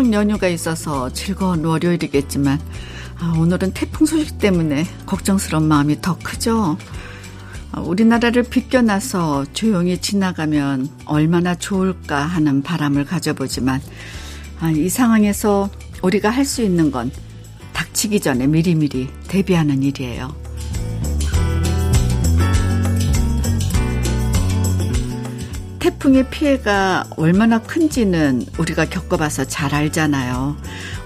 추석 연휴가 있어서 즐거운 월요일이겠지만 아, 오늘은 태풍 소식 때문에 걱정스러운 마음이 더 크죠. 아, 우리나라를 비껴나서 조용히 지나가면 얼마나 좋을까 하는 바람을 가져보지만 아, 이 상황에서 우리가 할 수 있는 건 닥치기 전에 미리미리 대비하는 일이에요. 태풍의 피해가 얼마나 큰지는 우리가 겪어봐서 잘 알잖아요.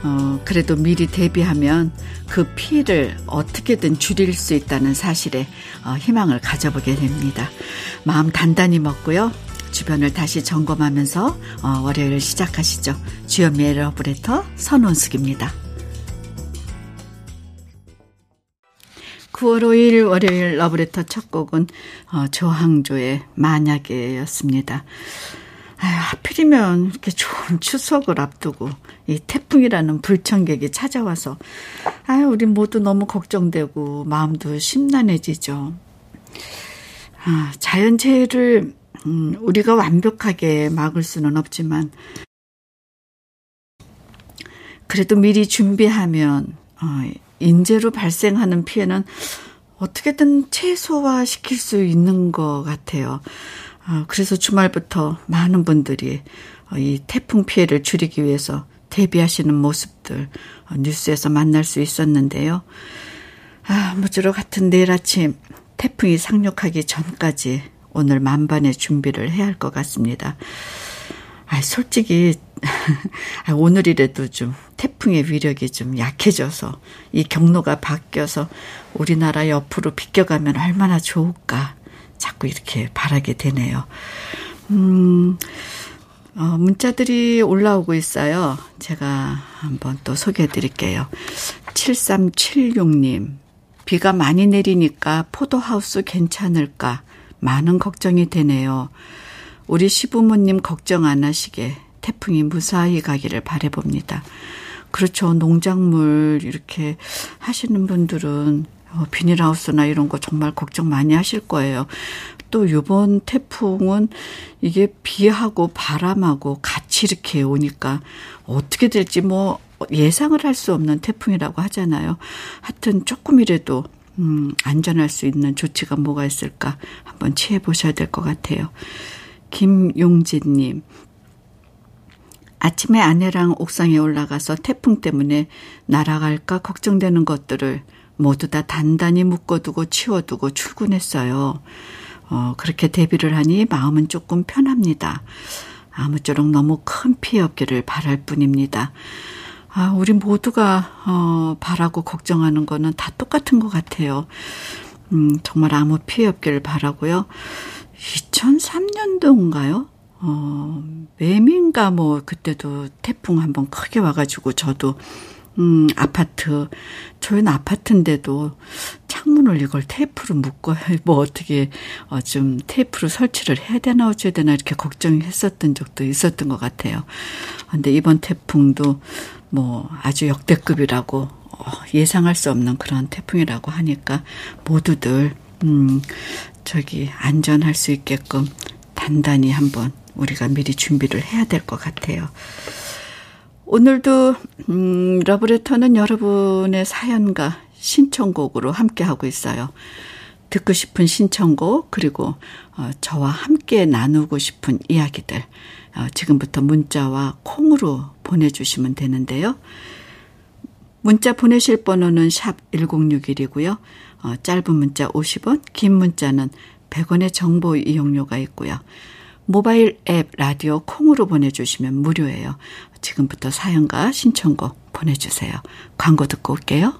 어, 그래도 미리 대비하면 그 피해를 어떻게든 줄일 수 있다는 사실에 어, 희망을 가져보게 됩니다. 마음 단단히 먹고요. 주변을 다시 점검하면서 어, 월요일 시작하시죠. 주연미의 러브레터 선원숙입니다. 9월 5일 월요일 러브레터 첫 곡은 어, 조항조의 만약에였습니다. 아유, 하필이면 이렇게 좋은 추석을 앞두고 이 태풍이라는 불청객이 찾아와서 아유, 우리 모두 너무 걱정되고 마음도 심란해지죠. 아, 자연재해를 음, 우리가 완벽하게 막을 수는 없지만 그래도 미리 준비하면 어, 인재로 발생하는 피해는 어떻게든 최소화 시킬 수 있는 것 같아요. 어, 그래서 주말부터 많은 분들이 어, 이 태풍 피해를 줄이기 위해서 대비하시는 모습들 어, 뉴스에서 만날 수 있었는데요. 아, 무주로 같은 내일 아침 태풍이 상륙하기 전까지 오늘 만반의 준비를 해야 할 것 같습니다. 아, 솔직히 아, 오늘이라도 좀 태풍의 위력이 좀 약해져서 이 경로가 바뀌어서 우리나라 옆으로 비껴가면 얼마나 좋을까 자꾸 이렇게 바라게 되네요. 음, 어, 문자들이 올라오고 있어요. 제가 한번 또 소개해 드릴게요. 7376님, 비가 많이 내리니까 포도하우스 괜찮을까? 많은 걱정이 되네요. 우리 시부모님 걱정 안 하시게 태풍이 무사히 가기를 바래봅니다. 그렇죠. 농작물 이렇게 하시는 분들은 어, 비닐하우스나 이런 거 정말 걱정 많이 하실 거예요. 또 요번 태풍은 이게 비하고 바람하고 같이 이렇게 오니까 어떻게 될지 뭐 예상을 할 수 없는 태풍이라고 하잖아요. 하여튼 조금이라도 음, 안전할 수 있는 조치가 뭐가 있을까 한번 취해 보셔야 될 것 같아요. 김용진님, 아침에 아내랑 옥상에 올라가서 태풍 때문에 날아갈까 걱정되는 것들을 모두 다 단단히 묶어두고 치워두고 출근했어요. 어, 그렇게 대비를 하니 마음은 조금 편합니다. 아무쪼록 너무 큰 피해 없기를 바랄 뿐입니다. 아, 우리 모두가, 어, 바라고 걱정하는 거는 다 똑같은 것 같아요. 음, 정말 아무 피해 없기를 바라고요. 2003년도인가요? 어, 매민가 뭐 그때도 태풍 한번 크게 와가지고 저도 음, 아파트, 저희는 아파트인데도 창문을 이걸 테이프로 묶어, 뭐 어떻게, 어, 좀 테이프로 설치를 해야 되나 어찌해야 되나 이렇게 걱정했었던 적도 있었던 것 같아요. 근데 이번 태풍도 뭐 아주 역대급이라고 어, 예상할 수 없는 그런 태풍이라고 하니까 모두들, 음, 저기 안전할 수 있게끔 단단히 한번 우리가 미리 준비를 해야 될 것 같아요. 오늘도 음, 러브레터는 여러분의 사연과 신청곡으로 함께하고 있어요. 듣고 싶은 신청곡 그리고 어, 저와 함께 나누고 싶은 이야기들 어, 지금부터 문자와 콩으로 보내주시면 되는데요. 문자 보내실 번호는 샵 1061이고요. 어, 짧은 문자 50원, 긴 문자는 100원의 정보 이용료가 있고요. 모바일 앱 라디오 콩으로 보내주시면 무료예요. 지금부터 사연과 신청곡 보내주세요. 광고 듣고 올게요.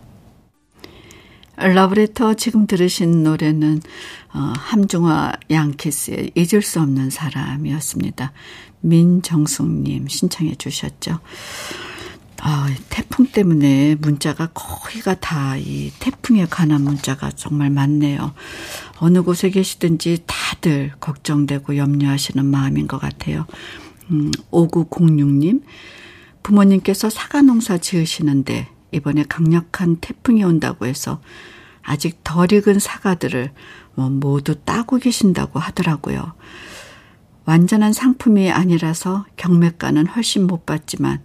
러브레터 지금 들으신 노래는 어, 함중화 양키스의 잊을 수 없는 사람이었습니다. 민정숙님 신청해 주셨죠. 아, 태풍 때문에 문자가 거의가 다 이 태풍에 관한 문자가 정말 많네요. 어느 곳에 계시든지 다들 걱정되고 염려하시는 마음인 것 같아요. 음, 5906님, 부모님께서 사과 농사 지으시는데 이번에 강력한 태풍이 온다고 해서 아직 덜 익은 사과들을 뭐 모두 따고 계신다고 하더라고요. 완전한 상품이 아니라서 경매가는 훨씬 못 받지만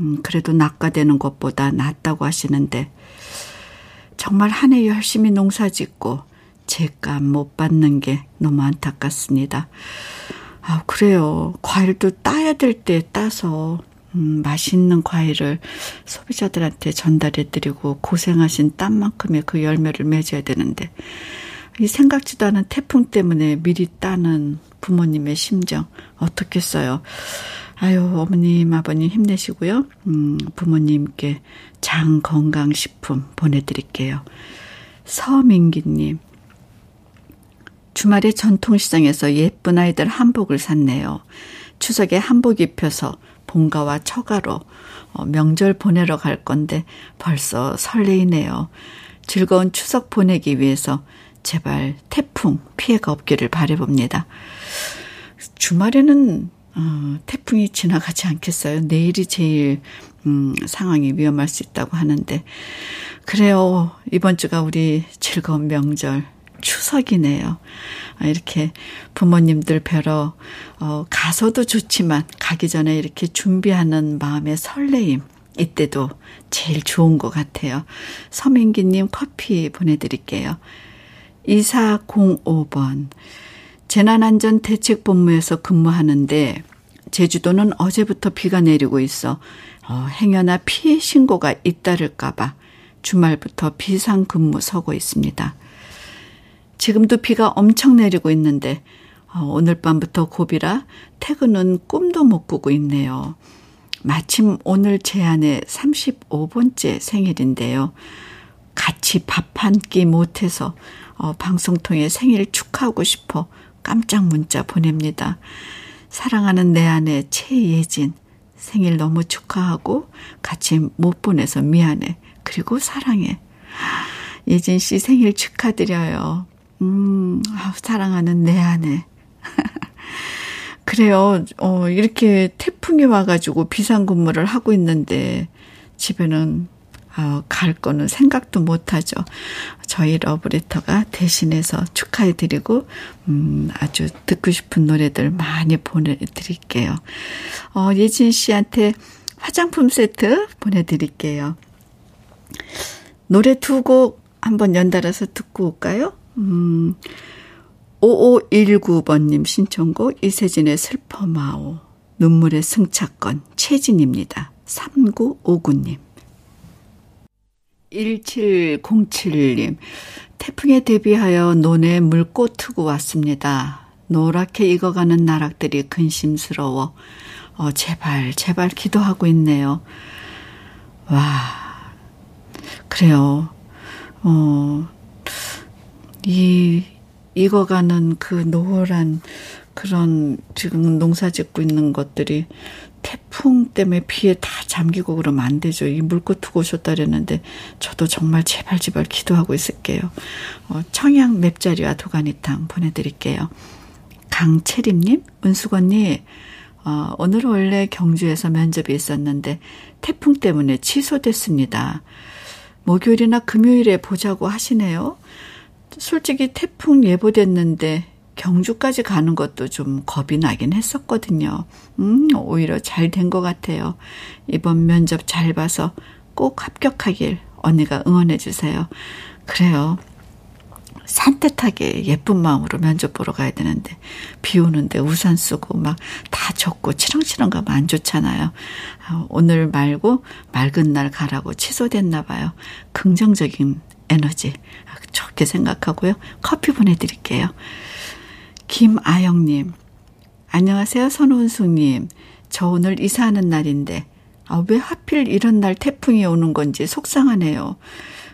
음, 그래도 낙가되는 것보다 낫다고 하시는데 정말 한 해 열심히 농사 짓고 제값 못 받는 게 너무 안타깝습니다. 아, 그래요. 과일도 따야 될 때 따서 음, 맛있는 과일을 소비자들한테 전달해 드리고 고생하신 땀만큼의 그 열매를 맺어야 되는데 이 생각지도 않은 태풍 때문에 미리 따는 부모님의 심정 어떻겠어요. 아유 어머님 아버님 힘내시고요. 음, 부모님께 장 건강식품 보내드릴게요. 서민기님 주말에 전통시장에서 예쁜 아이들 한복을 샀네요. 추석에 한복 입혀서 본가와 처가로 어, 명절 보내러 갈 건데 벌써 설레이네요. 즐거운 추석 보내기 위해서 제발 태풍 피해가 없기를 바래봅니다. 주말에는 어, 태풍이 지나가지 않겠어요? 내일이 제일 음, 상황이 위험할 수 있다고 하는데 그래요. 이번 주가 우리 즐거운 명절 추석이네요. 아, 이렇게 부모님들 뵈러 어, 가서도 좋지만 가기 전에 이렇게 준비하는 마음의 설레임 이때도 제일 좋은 것 같아요. 서민기님 커피 보내드릴게요. 2405번 재난안전대책본부에서 근무하는데 제주도는 어제부터 비가 내리고 있어 어, 행여나 피해 신고가 잇따를까봐 주말부터 비상 근무 서고 있습니다. 지금도 비가 엄청 내리고 있는데 어, 오늘 밤부터 고비라 퇴근은 꿈도 못 꾸고 있네요. 마침 오늘 제 아내 35번째 생일인데요. 같이 밥 한 끼 못해서 어, 방송 통해 생일 축하하고 싶어 깜짝 문자 보냅니다. 사랑하는 내 아내 최예진 생일 너무 축하하고 같이 못 보내서 미안해. 그리고 사랑해. 예진 씨 생일 축하드려요. 음, 사랑하는 내 아내. 그래요. 어, 이렇게 태풍이 와가지고 비상근무를 하고 있는데 집에는 어, 갈 거는 생각도 못 하죠. 저희 러브레터가 대신해서 축하해 드리고, 음, 아주 듣고 싶은 노래들 많이 보내드릴게요. 어, 예진 씨한테 화장품 세트 보내드릴게요. 노래 두 곡 한번 연달아서 듣고 올까요? 음, 5519번님 신청곡 이세진의 슬퍼마오 눈물의 승차권 최진입니다. 3959님 1707님 태풍에 대비하여 논에 물꽃 트고 왔습니다. 노랗게 익어가는 나락들이 근심스러워 어, 제발 제발 기도하고 있네요. 와 그래요. 어, 이 익어가는 그 노란 그런 지금 농사 짓고 있는 것들이 태풍 때문에 비에 다 잠기고 그러면 안 되죠. 이 물꽃 두고 오셨다 그랬는데 저도 정말 제발 제발 기도하고 있을게요. 어, 청양 맵자리와 도가니탕 보내드릴게요. 강채림님, 은수건님, 어, 오늘 원래 경주에서 면접이 있었는데 태풍 때문에 취소됐습니다. 목요일이나 금요일에 보자고 하시네요. 솔직히 태풍 예보됐는데 경주까지 가는 것도 좀 겁이 나긴 했었거든요. 음, 오히려 잘 된 것 같아요. 이번 면접 잘 봐서 꼭 합격하길 언니가 응원해 주세요. 그래요. 산뜻하게 예쁜 마음으로 면접 보러 가야 되는데 비 오는데 우산 쓰고 막 다 젖고 치렁치렁 가면 안 좋잖아요. 아, 오늘 말고 맑은 날 가라고 취소됐나 봐요. 긍정적인 에너지 좋게 생각하고요. 커피 보내드릴게요. 김아영님, 안녕하세요. 선훈숙님. 저 오늘 이사하는 날인데, 아, 왜 하필 이런 날 태풍이 오는 건지 속상하네요.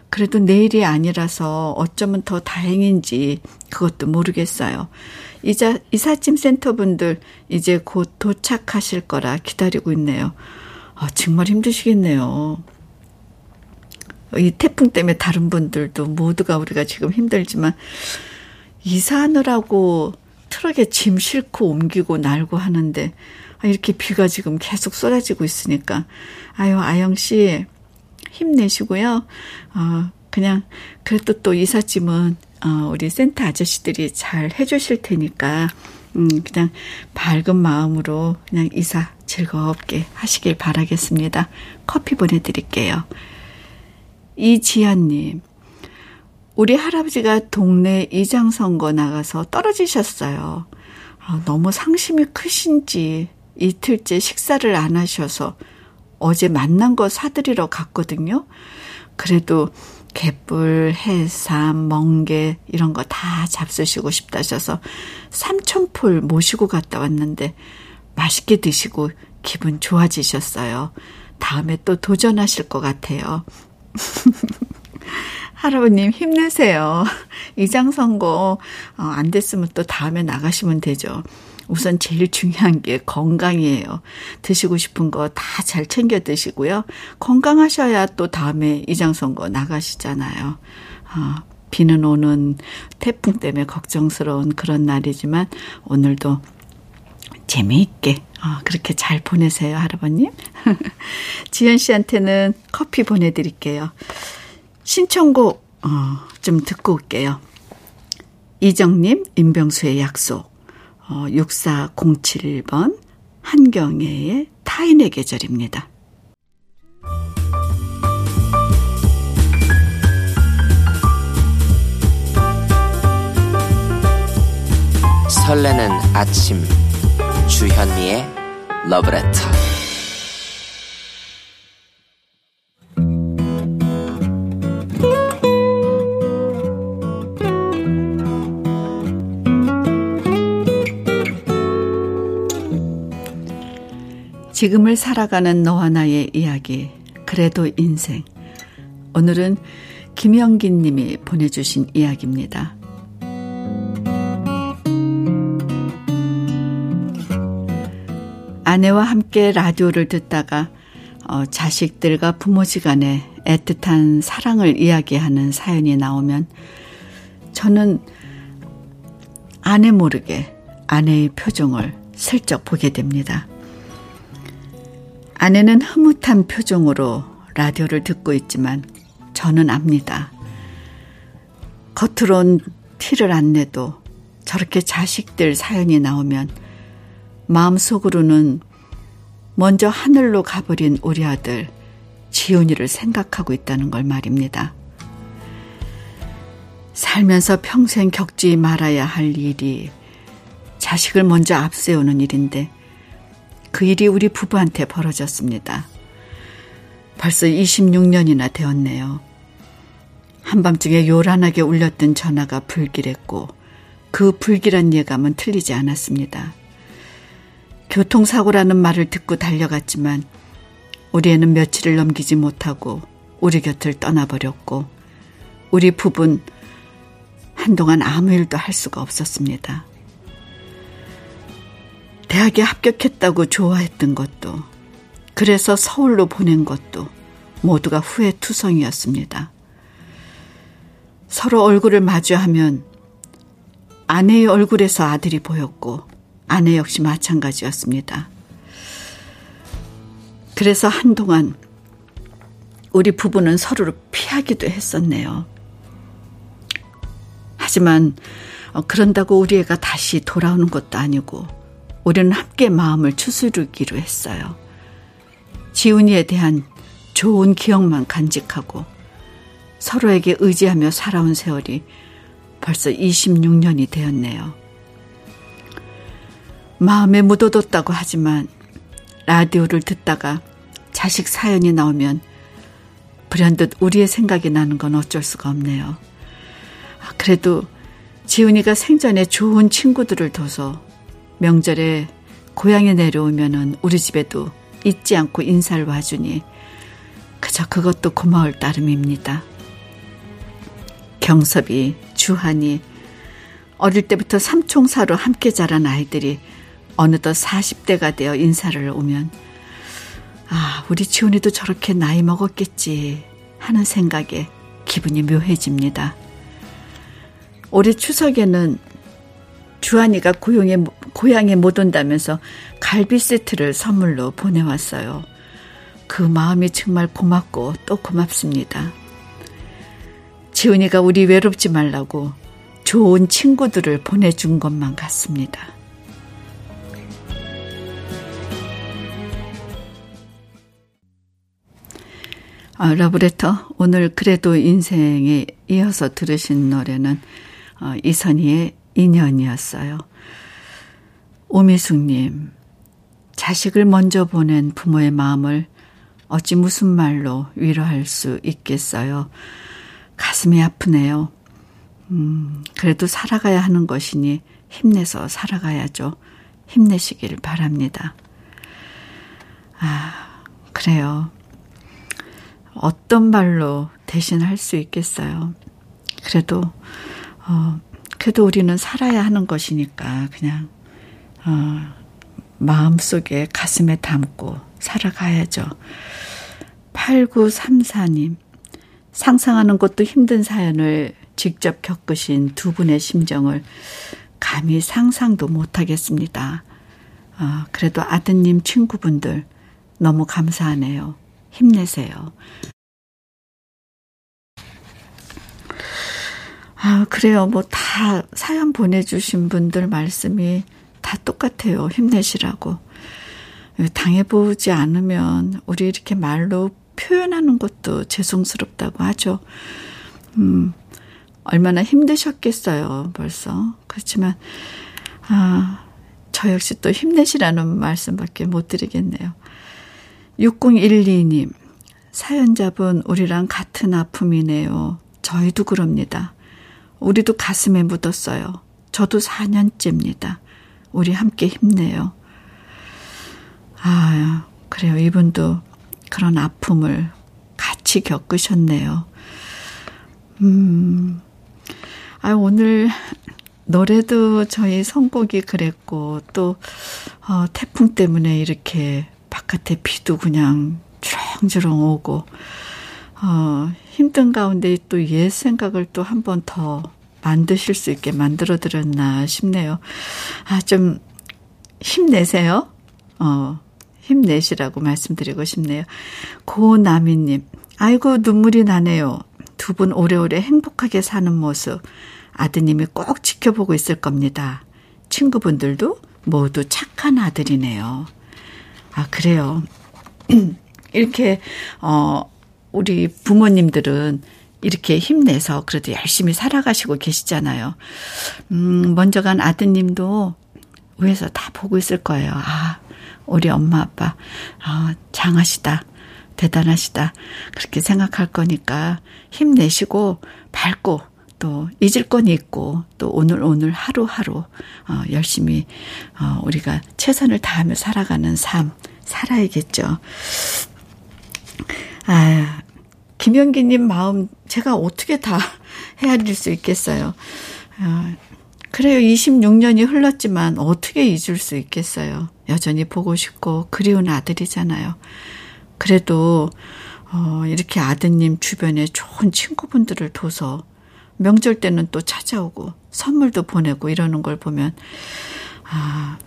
그래도 내일이 아니라서 어쩌면 더 다행인지 그것도 모르겠어요. 이자, 이삿짐 센터 분들 이제 곧 도착하실 거라 기다리고 있네요. 아, 정말 힘드시겠네요. 이 태풍 때문에 다른 분들도 모두가 우리가 지금 힘들지만 이사하느라고 트럭에 짐 싣고 옮기고 날고 하는데 아, 이렇게 비가 지금 계속 쏟아지고 있으니까 아유 아영 씨 힘내시고요. 어, 그냥 그래도 또 이삿짐은 어, 우리 센터 아저씨들이 잘 해주실 테니까 음, 그냥 밝은 마음으로 그냥 이사 즐겁게 하시길 바라겠습니다. 커피 보내드릴게요. 이지연님, 우리 할아버지가 동네 이장 선거 나가서 떨어지셨어요. 아, 너무 상심이 크신지 이틀째 식사를 안 하셔서 어제 만난 거 사드리러 갔거든요. 그래도 갯불, 해삼, 멍게 이런 거 다 잡수시고 싶다셔서 삼천풀 모시고 갔다 왔는데 맛있게 드시고 기분 좋아지셨어요. 다음에 또 도전하실 것 같아요. 할아버님 힘내세요. 이장선거 어, 안 됐으면 또 다음에 나가시면 되죠. 우선 제일 중요한 게 건강이에요. 드시고 싶은 거 다 잘 챙겨 드시고요. 건강하셔야 또 다음에 이장선거 나가시잖아요. 어, 비는 오는 태풍 때문에 걱정스러운 그런 날이지만 오늘도 재미있게 어, 그렇게 잘 보내세요, 할아버님. 지연 씨한테는 커피 보내드릴게요. 신청곡 어, 좀 듣고 올게요. 이정님, 임병수의 약속. 어, 6407번 한경애의 타인의 계절입니다. 설레는 아침 주현미의 러브레터 지금을 살아가는 너와 나의 이야기, 그래도 인생. 오늘은 김영긴 님이 보내주신 이야기입니다. 아내와 함께 라디오를 듣다가 어, 자식들과 부모지간에 애틋한 사랑을 이야기하는 사연이 나오면 저는 아내 모르게 아내의 표정을 슬쩍 보게 됩니다. 아내는 흐뭇한 표정으로 라디오를 듣고 있지만 저는 압니다. 겉으론 티를 안 내도 저렇게 자식들 사연이 나오면 마음속으로는 먼저 하늘로 가버린 우리 아들 지훈이를 생각하고 있다는 걸 말입니다. 살면서 평생 겪지 말아야 할 일이 자식을 먼저 앞세우는 일인데 그 일이 우리 부부한테 벌어졌습니다. 벌써 26년이나 되었네요. 한밤중에 요란하게 울렸던 전화가 불길했고 그 불길한 예감은 틀리지 않았습니다. 교통사고라는 말을 듣고 달려갔지만 우리 애는 며칠을 넘기지 못하고 우리 곁을 떠나버렸고 우리 부부는 한동안 아무 일도 할 수가 없었습니다. 대학에 합격했다고 좋아했던 것도, 그래서 서울로 보낸 것도 모두가 후회 투성이었습니다. 서로 얼굴을 마주하면 아내의 얼굴에서 아들이 보였고, 아내 역시 마찬가지였습니다. 그래서 한동안 우리 부부는 서로를 피하기도 했었네요. 하지만 어, 그런다고 우리 애가 다시 돌아오는 것도 아니고 우리는 함께 마음을 추스르기로 했어요. 지훈이에 대한 좋은 기억만 간직하고 서로에게 의지하며 살아온 세월이 벌써 26년이 되었네요. 마음에 묻어뒀다고 하지만 라디오를 듣다가 자식 사연이 나오면 불현듯 우리의 생각이 나는 건 어쩔 수가 없네요. 아, 그래도 지훈이가 생전에 좋은 친구들을 둬서 명절에 고향에 내려오면은 우리 집에도 잊지 않고 인사를 와주니 그저 그것도 고마울 따름입니다. 경섭이, 주한이, 어릴 때부터 삼총사로 함께 자란 아이들이 어느덧 40대가 되어 인사를 오면 아, 우리 지훈이도 저렇게 나이 먹었겠지 하는 생각에 기분이 묘해집니다. 올해 추석에는 주한이가 고용에, 고향에 못 온다면서 갈비 세트를 선물로 보내왔어요. 그 마음이 정말 고맙고 또 고맙습니다. 지훈이가 우리 외롭지 말라고 좋은 친구들을 보내준 것만 같습니다. 아, 러브레터 오늘 그래도 인생에 이어서 들으신 노래는 어, 이선희의 인연이었어요. 오미숙님, 자식을 먼저 보낸 부모의 마음을 어찌 무슨 말로 위로할 수 있겠어요. 가슴이 아프네요. 음, 그래도 살아가야 하는 것이니 힘내서 살아가야죠. 힘내시길 바랍니다. 아, 그래요. 어떤 말로 대신할 수 있겠어요. 그래도, 어, 그래도 우리는 살아야 하는 것이니까 그냥, 어, 마음속에 가슴에 담고 살아가야죠. 8934님, 상상하는 것도 힘든 사연을 직접 겪으신 두 분의 심정을 감히 상상도 못하겠습니다. 어, 그래도 아드님 친구분들 너무 감사하네요. 힘내세요. 아, 그래요. 뭐 다 사연 보내주신 분들 말씀이 다 똑같아요. 힘내시라고. 당해보지 않으면 우리 이렇게 말로 표현하는 것도 죄송스럽다고 하죠. 음, 얼마나 힘드셨겠어요, 벌써. 그렇지만, 아, 저 역시 또 힘내시라는 말씀밖에 못 드리겠네요. 6012님, 사연자분 우리랑 같은 아픔이네요. 저희도 그럽니다. 우리도 가슴에 묻었어요. 저도 4년째입니다. 우리 함께 힘내요. 아, 그래요. 이분도 그런 아픔을 같이 겪으셨네요. 음, 아, 오늘 노래도 저희 선곡이 그랬고, 또, 어, 태풍 때문에 이렇게 바깥에 비도 그냥 주렁주렁 오고, 어, 힘든 가운데 또 옛 생각을 또 한 번 더 만드실 수 있게 만들어 드렸나 싶네요. 아, 좀 힘내세요. 어, 힘내시라고 말씀드리고 싶네요. 고나미님, 아이고, 눈물이 나네요. 두 분 오래오래 행복하게 사는 모습 아드님이 꼭 지켜보고 있을 겁니다. 친구분들도 모두 착한 아들이네요. 아, 그래요. 이렇게, 어, 우리 부모님들은 이렇게 힘내서 그래도 열심히 살아가시고 계시잖아요. 음, 먼저 간 아드님도 위에서 다 보고 있을 거예요. 아, 우리 엄마 아빠, 아, 장하시다. 대단하시다. 그렇게 생각할 거니까 힘내시고 밝고 또 잊을 건 있고 또 오늘 오늘 하루하루 어, 열심히 어, 우리가 최선을 다하며 살아가는 삶 살아야겠죠. 아, 김영기님 마음 제가 어떻게 다 헤아릴 수 있겠어요. 어, 그래요. 26년이 흘렀지만 어떻게 잊을 수 있겠어요. 여전히 보고 싶고 그리운 아들이잖아요. 그래도 어, 이렇게 아드님 주변에 좋은 친구분들을 둬서 명절 때는 또 찾아오고 선물도 보내고 이러는 걸 보면 아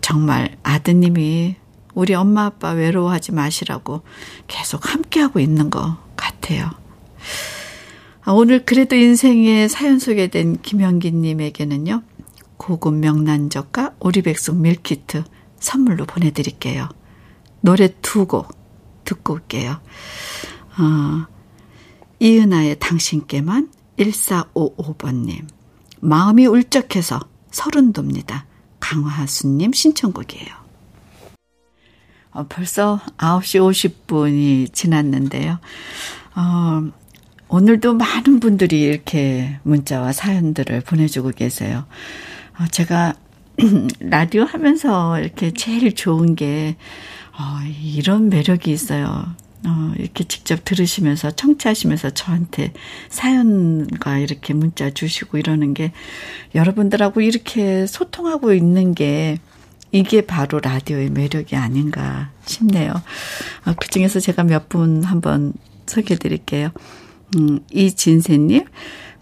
정말 아드님이 우리 엄마 아빠 외로워하지 마시라고 계속 함께하고 있는 것 같아요. 아, 오늘 그래도 인생의 사연 소개된 김영기님에게는요, 고급 명란젓과 오리백숙 밀키트 선물로 보내드릴게요. 노래 두 곡 듣고 올게요. 어, 이은아의 당신께만 1455번님. 마음이 울적해서 서른 돕니다. 강화수님 신청곡이에요. 어, 벌써 9시 50분이 지났는데요. 어, 오늘도 많은 분들이 이렇게 문자와 사연들을 보내주고 계세요. 어, 제가 라디오 하면서 이렇게 제일 좋은 게, 어, 이런 매력이 있어요. 어, 이렇게 직접 들으시면서 청취하시면서 저한테 사연과 이렇게 문자 주시고 이러는 게 여러분들하고 이렇게 소통하고 있는 게 이게 바로 라디오의 매력이 아닌가 싶네요. 어, 그 중에서 제가 몇 분 한번 소개해 드릴게요. 음, 이진세님,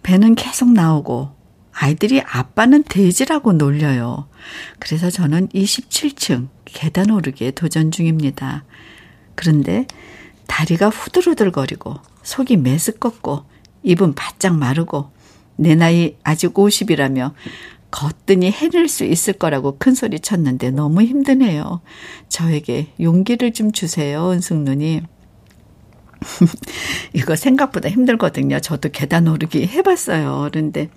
배는 계속 나오고 아이들이 아빠는 돼지라고 놀려요. 그래서 저는 27층 계단 오르기에 도전 중입니다. 그런데 다리가 후들후들거리고 속이 메스껍고 입은 바짝 마르고 내 나이 아직 50이라며 거뜬히 해낼 수 있을 거라고 큰 소리 쳤는데 너무 힘드네요. 저에게 용기를 좀 주세요, 은숙 누님. 이거 생각보다 힘들거든요. 저도 계단 오르기 해봤어요. 그런데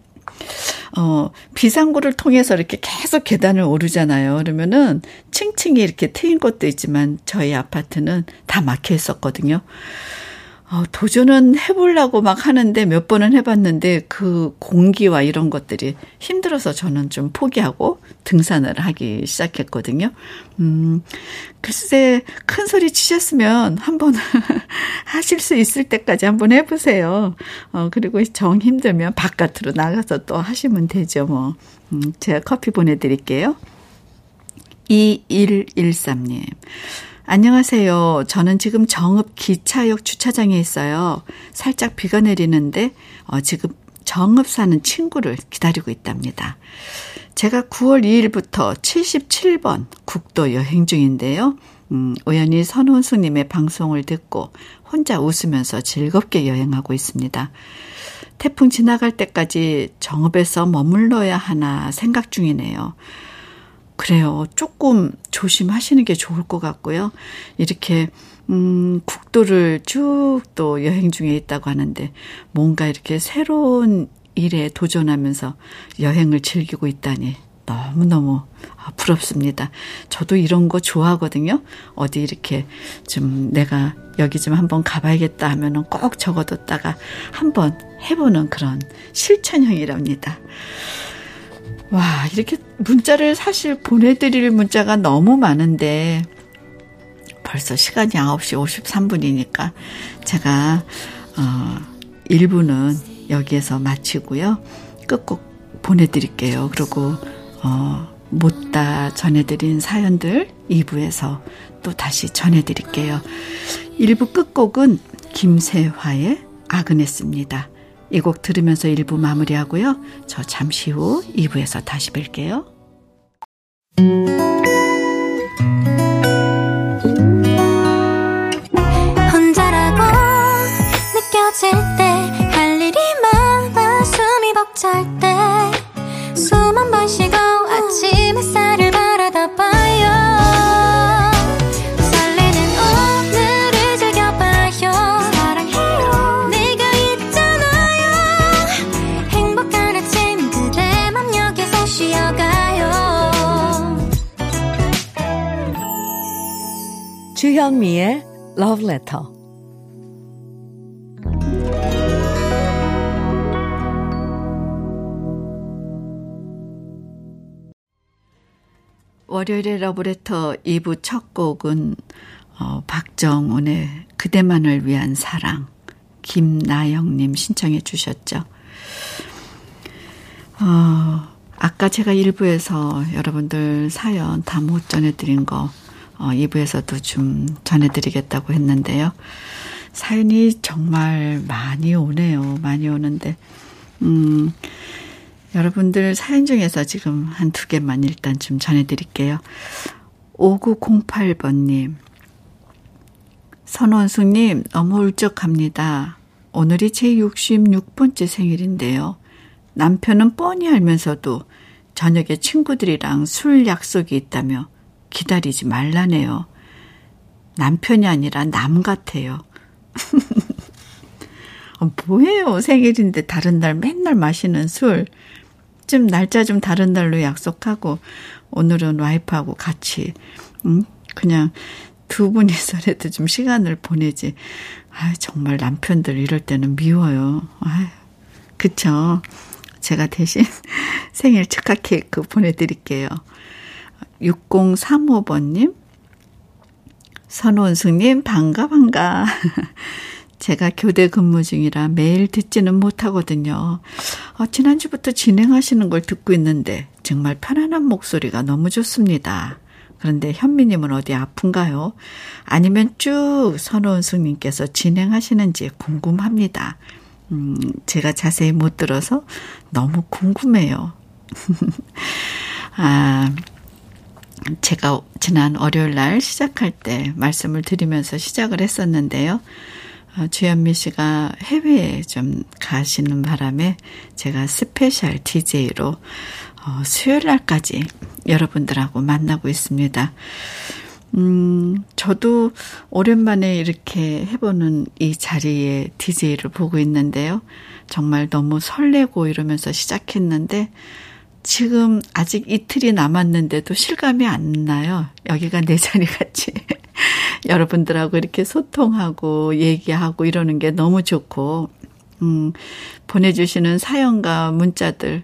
어, 비상구를 통해서 이렇게 계속 계단을 오르잖아요. 그러면은 층층이 이렇게 트인 것도 있지만 저희 아파트는 다 막혀 있었거든요. 어, 도전은 해보려고 막 하는데 몇 번은 해봤는데 그 공기와 이런 것들이 힘들어서 저는 좀 포기하고 등산을 하기 시작했거든요. 음, 글쎄, 큰 소리 치셨으면 한번 하실 수 있을 때까지 한번 해보세요. 어, 그리고 정 힘들면 바깥으로 나가서 또 하시면 되죠, 뭐. 음, 제가 커피 보내드릴게요. 2113님. 안녕하세요. 저는 지금 정읍 기차역 주차장에 있어요. 살짝 비가 내리는데 어, 지금 정읍 사는 친구를 기다리고 있답니다. 제가 9월 2일부터 77번 국도 여행 중인데요. 음, 우연히 선원수님의 방송을 듣고 혼자 웃으면서 즐겁게 여행하고 있습니다. 태풍 지나갈 때까지 정읍에서 머물러야 하나 생각 중이네요. 그래요. 조금 조심하시는 게 좋을 것 같고요. 이렇게 음, 국도를 쭉 또 여행 중에 있다고 하는데 뭔가 이렇게 새로운 일에 도전하면서 여행을 즐기고 있다니 너무너무 아, 부럽습니다. 저도 이런 거 좋아하거든요. 어디 이렇게 좀 내가 여기 좀 한번 가봐야겠다 하면은 꼭 적어뒀다가 한번 해보는 그런 실천형이랍니다. 와, 이렇게 문자를 사실 보내드릴 문자가 너무 많은데 벌써 시간이 9시 53분이니까 제가, 어, 1부는 여기에서 마치고요. 끝곡 보내드릴게요. 그리고, 어, 못다 전해드린 사연들 2부에서 또 다시 전해드릴게요. 1부 끝곡은 김세화의 아그네스입니다. 이 곡 들으면서 1부 마무리하고요. 저 잠시 후 2부에서 다시 뵐게요. 주현미의 Letter. 월요일의 러브레터 2부 첫 곡은 어, 박정훈의 그대만을 위한 사랑 김나영님 신청해 주셨죠. 어, 아까 제가 1부에서 여러분들 사연 다 못 전해드린 거 어, 2부에서도 좀 전해드리겠다고 했는데요. 사연이 정말 많이 오네요. 많이 오는데, 음, 여러분들 사연 중에서 지금 한 두 개만 일단 좀 전해드릴게요. 5908번님, 선원수님, 너무 울적합니다. 오늘이 제 66번째 생일인데요. 남편은 뻔히 알면서도 저녁에 친구들이랑 술 약속이 있다며 기다리지 말라네요. 남편이 아니라 남 같아요. 어, 뭐예요? 생일인데 다른 날 맨날 마시는 술. 좀 날짜 좀 다른 날로 약속하고 오늘은 와이프하고 같이 음, 그냥 두 분이서라도 좀 시간을 보내지. 아 정말 남편들 이럴 때는 미워요. 아 그쵸. 제가 대신 생일 축하 케이크 보내드릴게요. 6035번님, 선원수님, 반가, 반가. 제가 교대 근무 중이라 매일 듣지는 못하거든요. 어, 지난주부터 진행하시는 걸 듣고 있는데 정말 편안한 목소리가 너무 좋습니다. 그런데 현미님은 어디 아픈가요? 아니면 쭉 선원수님께서 진행하시는지 궁금합니다. 음, 제가 자세히 못 들어서 너무 궁금해요. 아, 제가 지난 월요일 날 시작할 때 말씀을 드리면서 시작을 했었는데요. 어, 주현미 씨가 해외에 좀 가시는 바람에 제가 special DJ로 어, 수요일 날까지 여러분들하고 만나고 있습니다. 음, 저도 오랜만에 이렇게 해보는 이 자리에 DJ를 보고 있는데요. 정말 너무 설레고 이러면서 시작했는데, 지금 아직 이틀이 남았는데도 실감이 안 나요. 여기가 내 자리 같이. 여러분들하고 이렇게 소통하고 얘기하고 이러는 게 너무 좋고, 음, 보내주시는 사연과 문자들,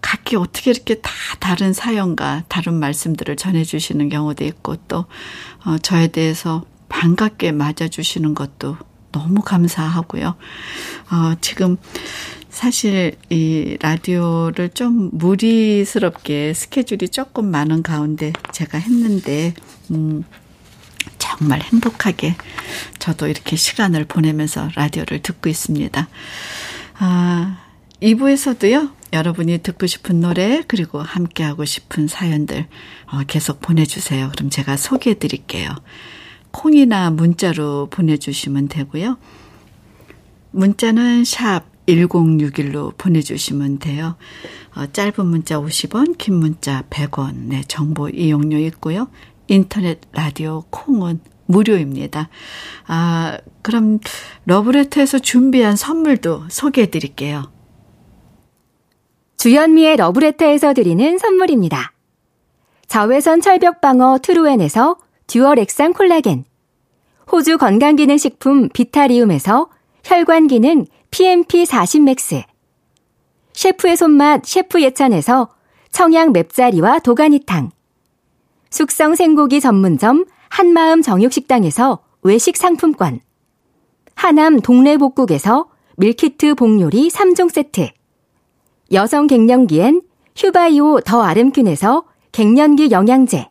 각기 어떻게 이렇게 다 다른 사연과 다른 말씀들을 전해주시는 경우도 있고, 또, 어, 저에 대해서 반갑게 맞아주시는 것도 너무 감사하고요. 어, 지금 사실 이 라디오를 좀 무리스럽게 스케줄이 조금 많은 가운데 제가 했는데, 음, 정말 행복하게 저도 이렇게 시간을 보내면서 라디오를 듣고 있습니다. 아, 2부에서도요, 여러분이 듣고 싶은 노래, 그리고 함께하고 싶은 사연들 어, 계속 보내주세요. 그럼 제가 소개해 드릴게요. 콩이나 문자로 보내주시면 되고요. 문자는 샵 1061로 보내주시면 돼요. 어, 짧은 문자 50원, 긴 문자 100원, 네, 정보 이용료 있고요. 인터넷 라디오 콩은 무료입니다. 아, 그럼 러브레터에서 준비한 선물도 소개해 드릴게요. 주현미의 러브레터에서 드리는 선물입니다. 자외선 철벽 방어 트루엔에서 dual 액상 콜라겐, 호주 건강기능식품 비타리움에서 혈관기능 PMP40 맥스, 셰프의 손맛 셰프 예찬에서 청양 맵자리와 도가니탕, 숙성 생고기 전문점 한마음 정육식당에서 외식 상품권, 하남 동래복국에서 밀키트 복요리 3종 세트, 여성 갱년기엔 휴바이오 더 아름퀸에서 갱년기 영양제,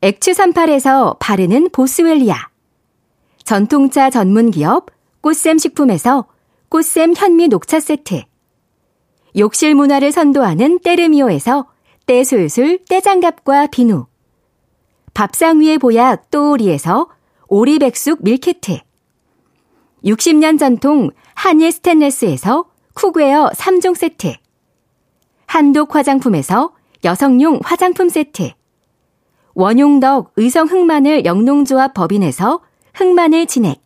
액추 38에서 바르는 보스웰리아, 전통차 전문기업 꽃샘 식품에서 꽃샘 현미 녹차 세트, 욕실 문화를 선도하는 때르미오에서 때술술 때장갑과 비누, 밥상 위의 보약 또오리에서 오리백숙 밀키트, 60년 전통 한일 스텐레스에서 cookware 3종 세트, 한독 화장품에서 여성용 화장품 세트, 원용덕 의성 흑마늘 영농조합 법인에서 흑마늘 진액,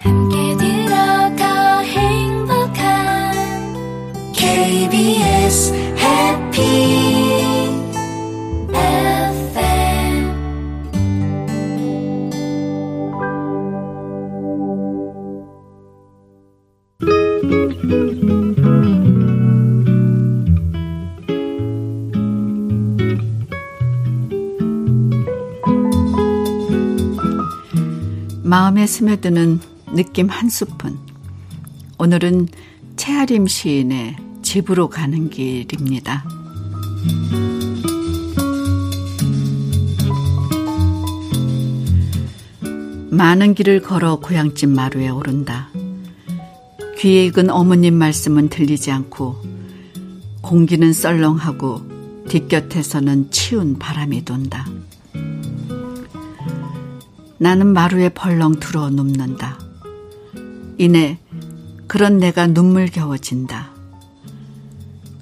함께 들어가 행복한 KBS 해피 마음에 스며드는 느낌 한 스푼. 오늘은 채아림 시인의 집으로 가는 길입니다. 많은 길을 걸어 고향집 마루에 오른다. 귀에 익은 어머님 말씀은 들리지 않고 공기는 썰렁하고 뒷곁에서는 치운 바람이 돈다. 나는 마루에 벌렁 들어 눕는다. 이내 그런 내가 눈물겨워진다.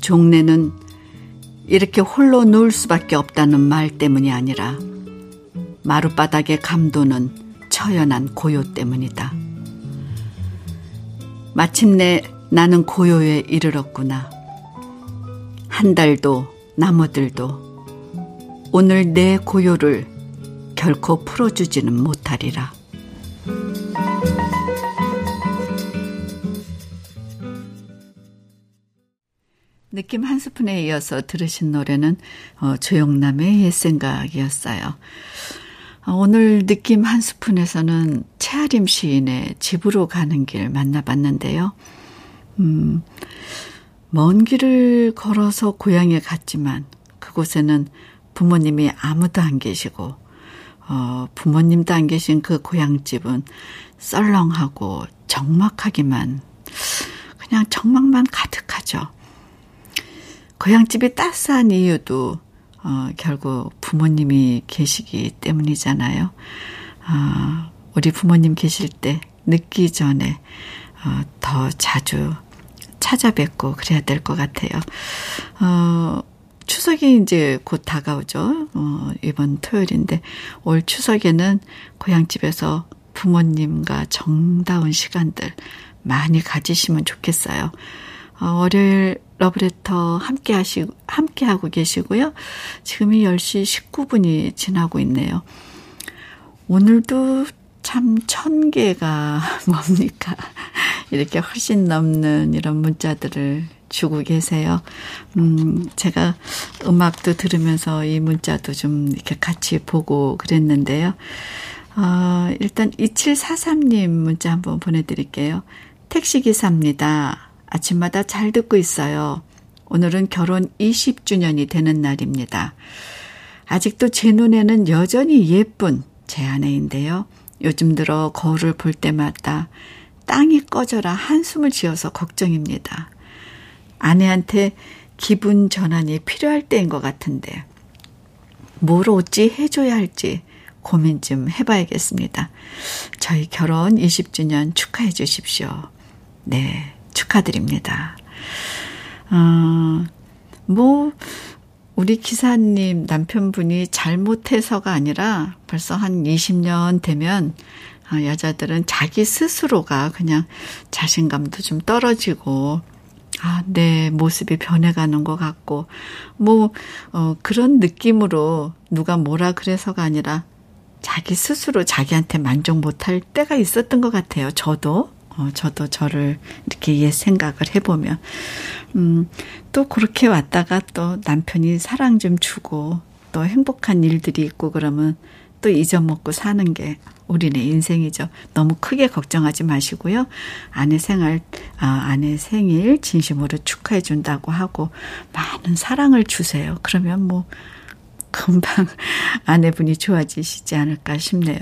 종래는 이렇게 홀로 누울 수밖에 없다는 말 때문이 아니라 마룻바닥에 감도는 처연한 고요 때문이다. 마침내 나는 고요에 이르렀구나. 한 달도 나무들도 오늘 내 고요를 결코 풀어주지는 못하리라. 느낌 한 스푼에 이어서 들으신 노래는 어, 조영남의 옛 생각이었어요. 어, 오늘 느낌 한 스푼에서는 채아림 시인의 집으로 가는 길 만나봤는데요. 음, 먼 길을 걸어서 고향에 갔지만 그곳에는 부모님이 아무도 안 계시고 어, 부모님도 안 계신 그 고향집은 썰렁하고 적막하기만 그냥 적막만 가득하죠. 고향집이 따스한 이유도 어, 결국 부모님이 계시기 때문이잖아요. 어, 우리 부모님 계실 때 늦기 전에 어, 더 자주 찾아뵙고 그래야 될 것 같아요. 어, 추석이 이제 곧 다가오죠. 어, 이번 토요일인데 올 추석에는 고향집에서 부모님과 정다운 시간들 많이 가지시면 좋겠어요. 어, 월요일 러브레터 함께 하시, 함께 하고 계시고요. 지금이 10시 19분이 지나고 있네요. 오늘도 참 천 개가 뭡니까? 이렇게 훨씬 넘는 이런 문자들을 주고 계세요. 음, 제가 음악도 들으면서 이 문자도 좀 이렇게 같이 보고 그랬는데요. 어, 일단 2743님 문자 한번 보내드릴게요. 택시기사입니다. 아침마다 잘 듣고 있어요. 오늘은 결혼 20주년이 되는 날입니다. 아직도 제 눈에는 여전히 예쁜 제 아내인데요. 요즘 들어 거울을 볼 때마다 땅이 꺼져라 한숨을 지어서 걱정입니다. 아내한테 기분 전환이 필요할 때인 것 같은데 뭘 어찌 해줘야 할지 고민 좀 해봐야겠습니다. 저희 결혼 20주년 축하해 주십시오. 네, 축하드립니다. 어, 뭐, 우리 기사님 남편분이 잘못해서가 아니라 벌써 한 20년 되면 어, 여자들은 자기 스스로가 그냥 자신감도 좀 떨어지고 아, 내 모습이 변해가는 것 같고, 뭐, 어, 그런 느낌으로 누가 뭐라 그래서가 아니라 자기 스스로 자기한테 만족 못할 때가 있었던 것 같아요. 저도. 어, 저도 저를 이렇게 옛 생각을 해보면. 음, 또 그렇게 왔다가 또 남편이 사랑 좀 주고 또 행복한 일들이 있고 그러면 또 잊어먹고 사는 게 우리네 인생이죠. 너무 크게 걱정하지 마시고요. 아내 생활, 아, 아내 생일 진심으로 축하해 준다고 하고 많은 사랑을 주세요. 그러면 뭐 금방 아내분이 좋아지시지 않을까 싶네요.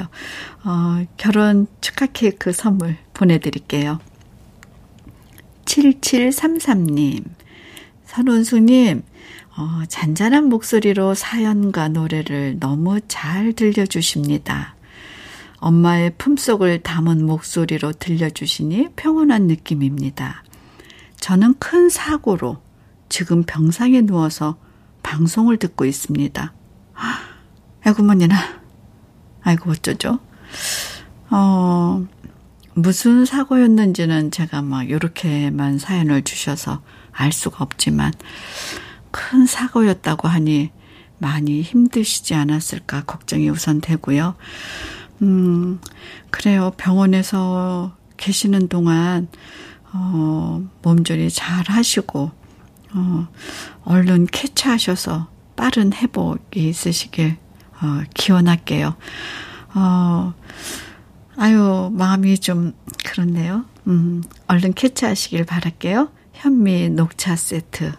어, 결혼 축하 케이크 선물 보내드릴게요. 7733님, 선원수님, 어, 잔잔한 목소리로 사연과 노래를 너무 잘 들려주십니다. 엄마의 품속을 담은 목소리로 들려주시니 평온한 느낌입니다. 저는 큰 사고로 지금 병상에 누워서 방송을 듣고 있습니다. 아이고, 머니나. 아이고, 어쩌죠? 어, 무슨 사고였는지는 제가 막 요렇게만 사연을 주셔서 알 수가 없지만 큰 사고였다고 하니 많이 힘드시지 않았을까 걱정이 우선 되고요. 음, 그래요. 병원에서 계시는 동안, 어, 몸조리 잘 하시고, 어, 얼른 캐치하셔서 빠른 회복이 있으시길, 어, 기원할게요. 어, 아유, 마음이 좀 그렇네요. 음, 얼른 캐치하시길 바랄게요. 현미 녹차 세트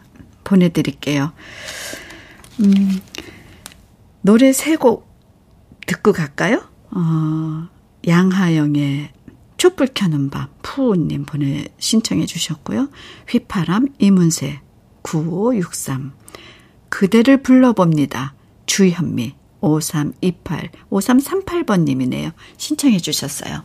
보내드릴게요. 음, 노래 세 곡 듣고 갈까요? 어, 양하영의 촛불 켜는 밤, 푸우님 보내 신청해 주셨고요. 휘파람, 이문세, 9563. 그대를 불러봅니다. 주현미, 5328, 5338번님이네요. 신청해 주셨어요.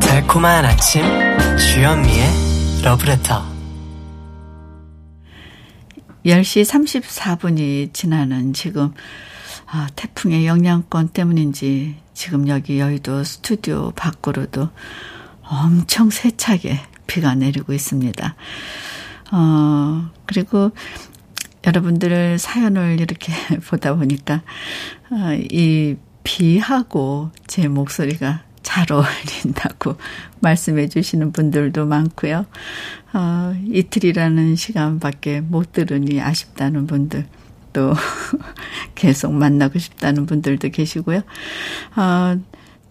달콤한 아침 주현미의 러브레터 10시 34분이 지나는 지금 아, 태풍의 영향권 때문인지 지금 여기 여의도 스튜디오 밖으로도 엄청 세차게 비가 내리고 있습니다. 어, 그리고 여러분들 사연을 이렇게 보다 보니까 어, 이 비하고 제 목소리가 잘 어울린다고 말씀해 주시는 분들도 많고요. 어, 이틀이라는 시간밖에 못 들으니 아쉽다는 분들 또 계속 만나고 싶다는 분들도 계시고요. 어,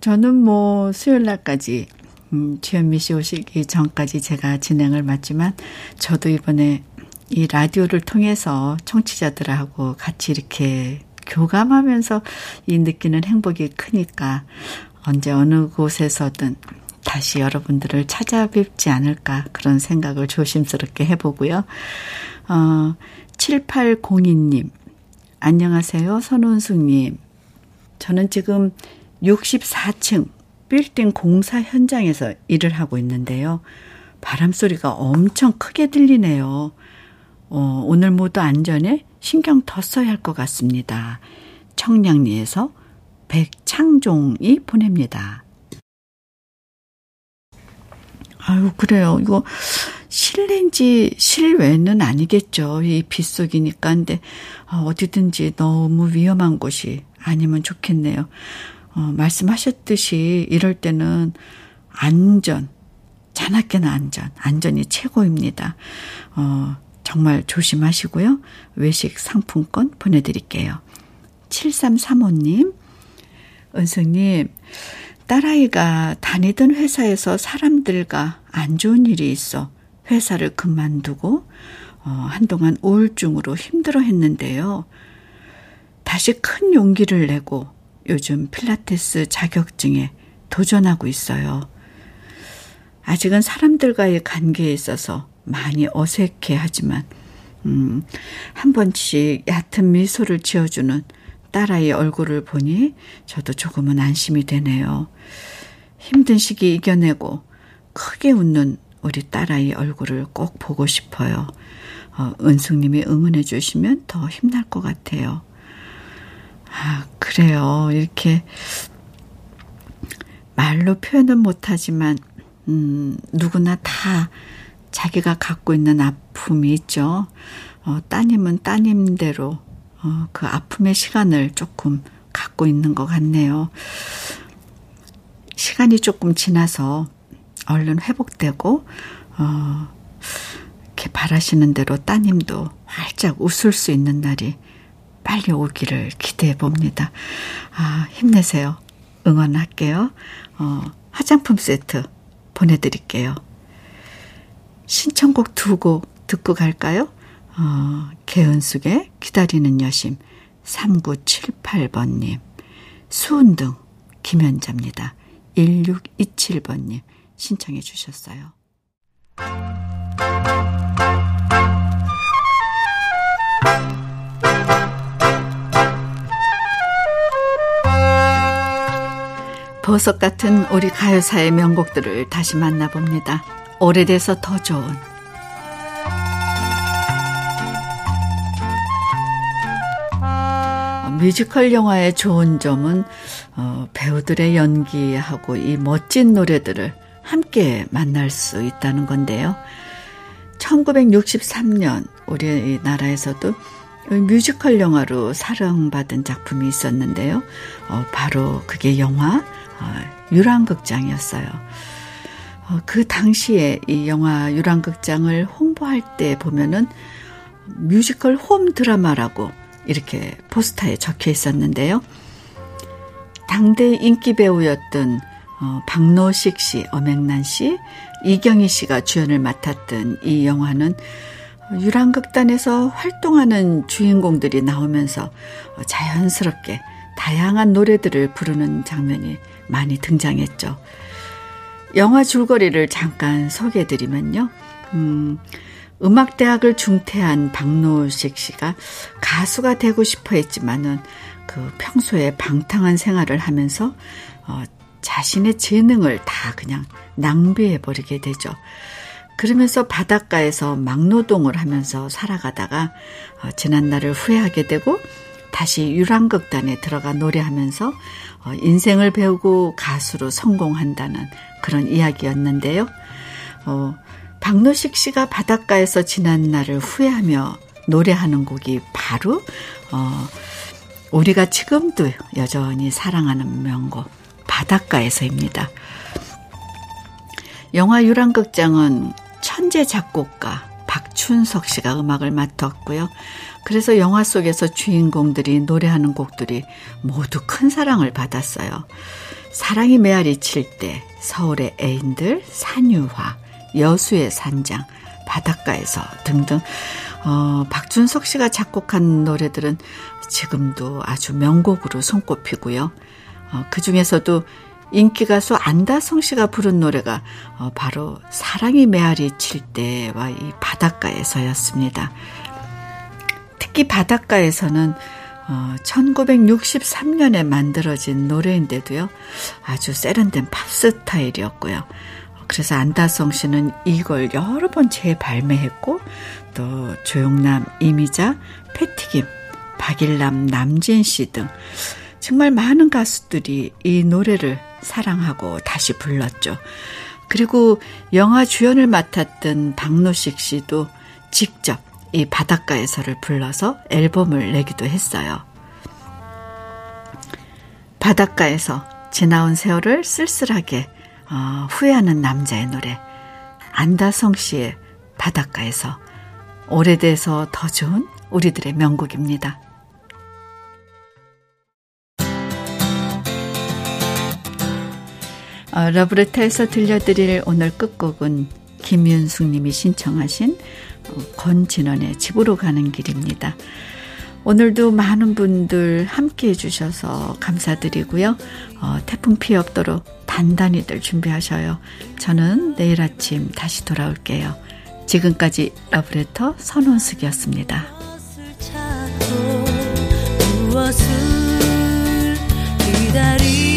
저는 뭐 수요일 날까지 음, 주현미 씨 오시기 전까지 제가 진행을 맡지만 저도 이번에 이 라디오를 통해서 청취자들하고 같이 이렇게 교감하면서 이 느끼는 행복이 크니까 언제 어느 곳에서든 다시 여러분들을 찾아뵙지 않을까 그런 생각을 조심스럽게 해보고요. 어, 7802님, 안녕하세요. 선원숙님. 저는 지금 64층 빌딩 공사 현장에서 일을 하고 있는데요. 바람 소리가 엄청 크게 들리네요. 어, 오늘 모두 안전에 신경 더 써야 할 것 같습니다. 청량리에서 백창종이 보냅니다. 아유, 그래요. 이거 실내인지 실외는 아니겠죠. 이 빗속이니까. 근데 어, 어디든지 너무 위험한 곳이 아니면 좋겠네요. 어, 말씀하셨듯이 이럴 때는 안전, 자나깨나 안전, 안전이 최고입니다. 어, 정말 조심하시고요. 외식 상품권 보내드릴게요. 7335님, 은성님, 딸아이가 다니던 회사에서 사람들과 안 좋은 일이 있어 회사를 그만두고 어, 한동안 우울증으로 힘들어 했는데요. 다시 큰 용기를 내고 요즘 필라테스 자격증에 도전하고 있어요. 아직은 사람들과의 관계에 있어서 많이 어색해 하지만, 음, 한 번씩 얕은 미소를 지어주는 딸아이 얼굴을 보니 저도 조금은 안심이 되네요. 힘든 시기 이겨내고 크게 웃는 우리 딸아이 얼굴을 꼭 보고 싶어요. 어, 은숙님이 응원해 주시면 더 힘날 것 같아요. 아, 그래요. 이렇게 말로 표현은 못하지만, 음, 누구나 다 자기가 갖고 있는 아픔이 있죠. 어, 따님은 따님대로 어, 그 아픔의 시간을 조금 갖고 있는 것 같네요. 시간이 조금 지나서 얼른 회복되고, 어, 이렇게 바라시는 대로 따님도 활짝 웃을 수 있는 날이 빨리 오기를 기대해 봅니다. 아, 힘내세요. 응원할게요. 어, 화장품 세트 보내드릴게요. 신청곡 두 곡 듣고 갈까요? 어, 개은숙의 기다리는 여심 3978번님 수은등 김현자입니다. 1627번님 신청해 주셨어요. 보석 같은 우리 가요사의 명곡들을 다시 만나봅니다. 오래돼서 더 좋은 뮤지컬 영화의 좋은 점은 어, 배우들의 연기하고 이 멋진 노래들을 함께 만날 수 있다는 건데요. 1963년 우리나라에서도 뮤지컬 영화로 사랑받은 작품이 있었는데요. 어, 바로 그게 영화 어, 유랑극장이었어요. 어, 그 당시에 이 영화 유랑극장을 홍보할 때 보면은 뮤지컬 홈 드라마라고 이렇게 포스터에 적혀 있었는데요. 당대 인기 배우였던 어, 박노식 씨, 엄앵란 씨, 이경희 씨가 주연을 맡았던 이 영화는 유랑극단에서 활동하는 주인공들이 나오면서 자연스럽게 다양한 노래들을 부르는 장면이 많이 등장했죠. 영화 줄거리를 잠깐 소개해드리면요. 음, 음악대학을 중퇴한 박노식 씨가 가수가 되고 싶어 했지만은 그 평소에 방탕한 생활을 하면서 어, 자신의 재능을 다 그냥 낭비해 버리게 되죠. 그러면서 바닷가에서 막노동을 하면서 살아가다가 어, 지난 날을 후회하게 되고 다시 유랑극단에 들어가 노래하면서 어, 인생을 배우고 가수로 성공한다는 그런 이야기였는데요. 어, 박노식 씨가 바닷가에서 지난 날을 후회하며 노래하는 곡이 바로 어, 우리가 지금도 여전히 사랑하는 명곡 바닷가에서입니다. 영화 유랑극장은 천재 작곡가 박춘석 씨가 음악을 맡았고요. 그래서 영화 속에서 주인공들이 노래하는 곡들이 모두 큰 사랑을 받았어요. 사랑이 메아리 칠 때, 서울의 애인들, 산유화, 여수의 산장, 바닷가에서 등등 어, 박준석 씨가 작곡한 노래들은 지금도 아주 명곡으로 손꼽히고요. 어, 그 중에서도 인기 가수 안다성 씨가 부른 노래가 어, 바로 사랑이 메아리 칠 때와 이 바닷가에서였습니다. 특히 바닷가에서는 어, 1963년에 만들어진 노래인데도요, 아주 세련된 팝 스 타일이었고요. 그래서 안다성 씨는 이걸 여러 번 재발매했고, 또 조용남, 이미자, 패티김, 박일남, 남진 씨 등 정말 많은 가수들이 이 노래를 사랑하고 다시 불렀죠. 그리고 영화 주연을 맡았던 박노식 씨도 직접 이 바닷가에서를 불러서 앨범을 내기도 했어요. 바닷가에서 지나온 세월을 쓸쓸하게 어, 후회하는 남자의 노래 안다성 씨의 바닷가에서 오래돼서 더 좋은 우리들의 명곡입니다. 어, 러브레터에서 들려드릴 오늘 끝곡은 김윤숙님이 신청하신 어, 권진원의 집으로 가는 길입니다. 오늘도 많은 분들 함께 해주셔서 감사드리고요. 어, 태풍 피해 없도록 단단히들 준비하셔요. 저는 내일 아침 다시 돌아올게요. 지금까지 러브레터 선원숙이었습니다. 무엇을 기다리